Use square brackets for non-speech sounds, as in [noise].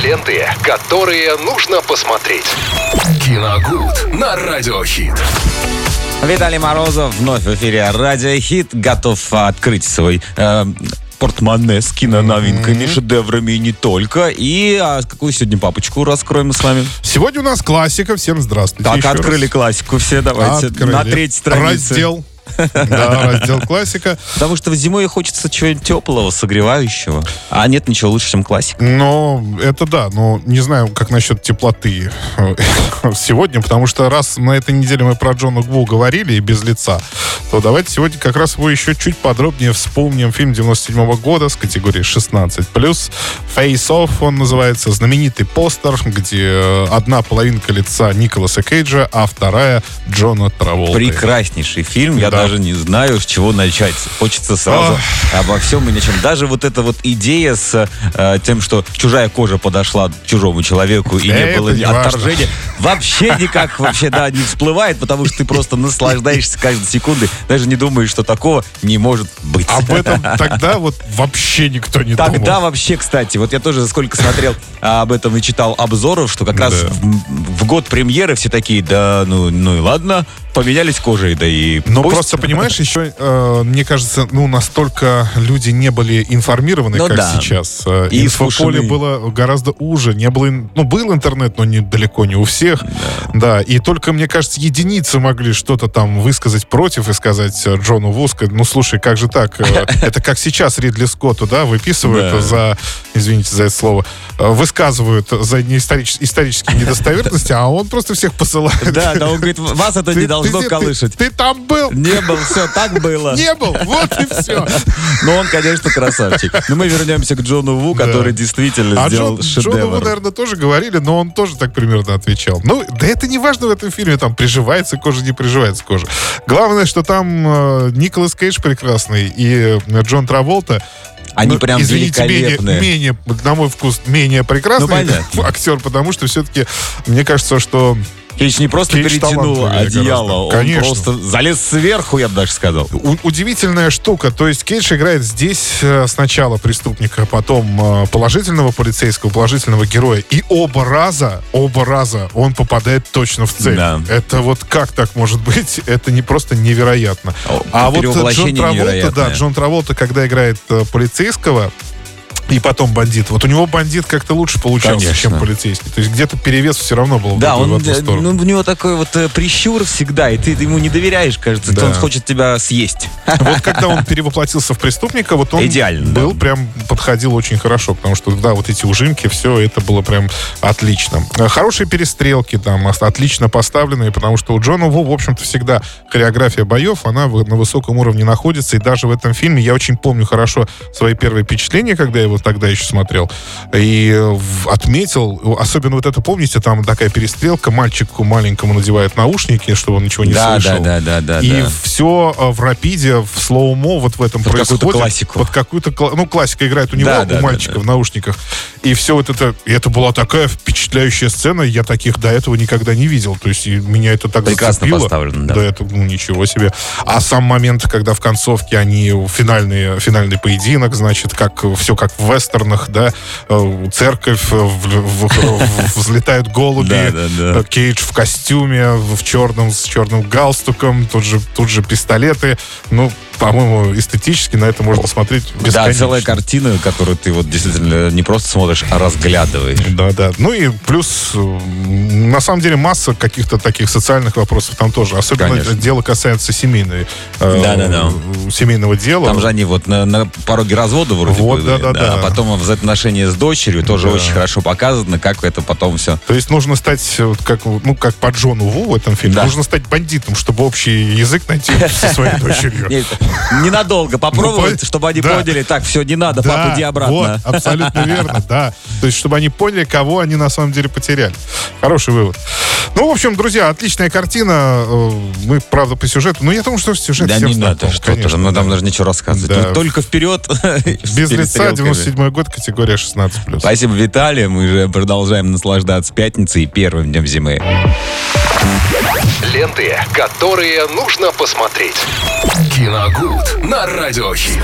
Ленты, которые нужно посмотреть. Киногуд на Радиохит. Виталий Морозов вновь в эфире Радио Хит готов открыть свой э, портмоне с киноновинками, шедеврами и не только. И а, какую сегодня папочку раскроем с вами? Сегодня у нас классика. Всем здравствуйте. Так, еще открыли раз. классику все, давайте. Открыли. На третьей странице. Раздел. [laughs] Да, раздел классика. Потому что зимой хочется чего-нибудь теплого, согревающего. А нет ничего лучше, чем классика. Но это да, но не знаю, как насчет теплоты [laughs] сегодня, потому что раз на этой неделе мы про Джона Гву говорили и без лица, то давайте сегодня как раз его еще чуть подробнее вспомним. Фильм 97 года с категории 16+. Face Off он называется. Знаменитый постер, где одна половинка лица Николаса Кейджа, а вторая Джона Траволты. Прекраснейший фильм. Я Да. даже не знаю, с чего начать. Хочется сразу обо всем и ничем. Даже вот эта вот идея с э, тем, что чужая кожа подошла к чужому человеку и не было не важно. отторжения, вообще никак вообще, да, не всплывает, потому что ты просто наслаждаешься каждой секундой, даже не думаешь, что такого не может быть. Об этом [laughs] тогда вот вообще никто не Тогда думал. вообще, кстати, вот я тоже сколько смотрел а, об этом и читал обзоров, что как раз в, в год премьеры все такие, да, ну, ну и ладно, поменялись кожей, да и Но пусть. просто, понимаешь, еще, э, мне кажется, ну, настолько люди не были информированы, Ну как да. сейчас. Э, И Инфополе искушены. было гораздо уже. Не было, ну, был интернет, но не, далеко не у всех. Да. И только, мне кажется, единицы могли что-то там высказать против и сказать э, Джону Ву, сказать, ну, слушай, как же так? Э, [laughs] Это как сейчас Ридли Скотту, да, выписывают Да. за, извините за это слово, э, высказывают за неисторич- исторические недостоверности, а он просто всех посылает. Да, да, он говорит, вас это не должно колышать. Ты там был? Не был, все, так было. [laughs] Не был, вот и все. [laughs] Но он, конечно, красавчик. Но мы вернемся к Джону Ву, который действительно А сделал Джон, Джону, шедевр. наверное, тоже говорили, но он тоже так примерно отвечал. Ну, да это не важно в этом фильме, там приживается кожа, не приживается кожа. Главное, что там э, Николас Кейдж прекрасный и э, Джон Траволта. Они ну, прям извините, менее, великолепные. менее, на мой вкус, менее прекрасный Ну, [laughs] актер, потому что все-таки мне кажется, что Кейдж не просто Кейдж перетянул одеяло, гораздо. он Конечно. просто залез сверху, я бы даже сказал. У- удивительная штука. То есть Кейдж играет здесь э, сначала преступника, потом э, положительного полицейского, положительного героя. И оба раза, оба раза он попадает точно в цель. Да. Это вот как так может быть? [laughs] Это не просто невероятно. О, а вот э, Джон Траволта, да. Джон Траволта, когда играет полицейского, и потом бандит. Вот у него бандит как-то лучше получался, Конечно. чем полицейский. То есть где-то перевес все равно был в Да, в он, одну э, сторону. ну, у него такой вот э, прищур всегда, и ты ему не доверяешь, кажется, Да. он хочет тебя съесть. [laughs] Вот когда он перевоплотился в преступника, вот он Идеально, был да. прям подходил очень хорошо, потому что да, вот эти ужимки, все это было прям отлично. Э, Хорошие перестрелки там отлично поставленные, потому что у Джона Ву, в общем-то, всегда хореография боев, она в- на высоком уровне находится, и даже в этом фильме я очень помню хорошо свои первые впечатления, когда я его тогда еще смотрел, и э, отметил, особенно вот это, помните, там такая перестрелка, мальчику маленькому надевает наушники, чтобы он ничего не Да, слышал. да, да, да, да, И да. все в рапиде, в слоумо вот в этом Под какую-то происходит. классику. Под какую-то, ну, классика играет у него, Да, у да, да, мальчика да. в наушниках. И все вот это, и это была такая впечатляющая сцена, я таких до этого никогда не видел. То есть меня это так Прекрасно зацепило. поставлено, да. Да, это, ну, ничего себе. А сам момент, когда в концовке они, финальный, финальный поединок, значит, как все как в вестернах, да, э, церковь, э, взлетают голуби, Да, да, да. э, Кейдж в костюме, в черном, с черным галстуком, тут же, тут же пистолеты. Ну, по-моему, эстетически на это можно смотреть Да, бесконечно. целая картина, которую ты вот действительно не просто смотришь, а разглядываешь. Да, да. Ну и плюс, на самом деле, масса каких-то таких социальных вопросов там тоже. Особенно Конечно. дело касается семейной, э, Да-да-да. семейного дела. Там же они вот на, на пороге развода вроде Вот, были, а потом взаимоотношения с дочерью тоже Да. очень хорошо показано, как это потом все. То есть нужно стать, э, вот как, ну, как по Джону Ву в этом фильме, Да. нужно стать бандитом, чтобы общий язык найти со своей дочерью. [laughs] Нет, Ненадолго попробовать, Ну, чтобы они поняли, так, все, не надо, папа, иди обратно. Вот, абсолютно верно, да. То есть, чтобы они поняли, кого они на самом деле потеряли. Хороший вывод. Ну, в общем, друзья, отличная картина. Э, Мы, правда, по сюжету. Ну, я думаю, что сюжет Да всем не надо, знаком, что то конечно, ну там да. даже ничего рассказывать. Да. Ну, только вперед. [laughs] Без лица, 97 год, категория 16+. Спасибо, Виталий. Мы же продолжаем наслаждаться пятницей и первым днем зимы. Ленты, которые нужно посмотреть. Киногуд на радиохит.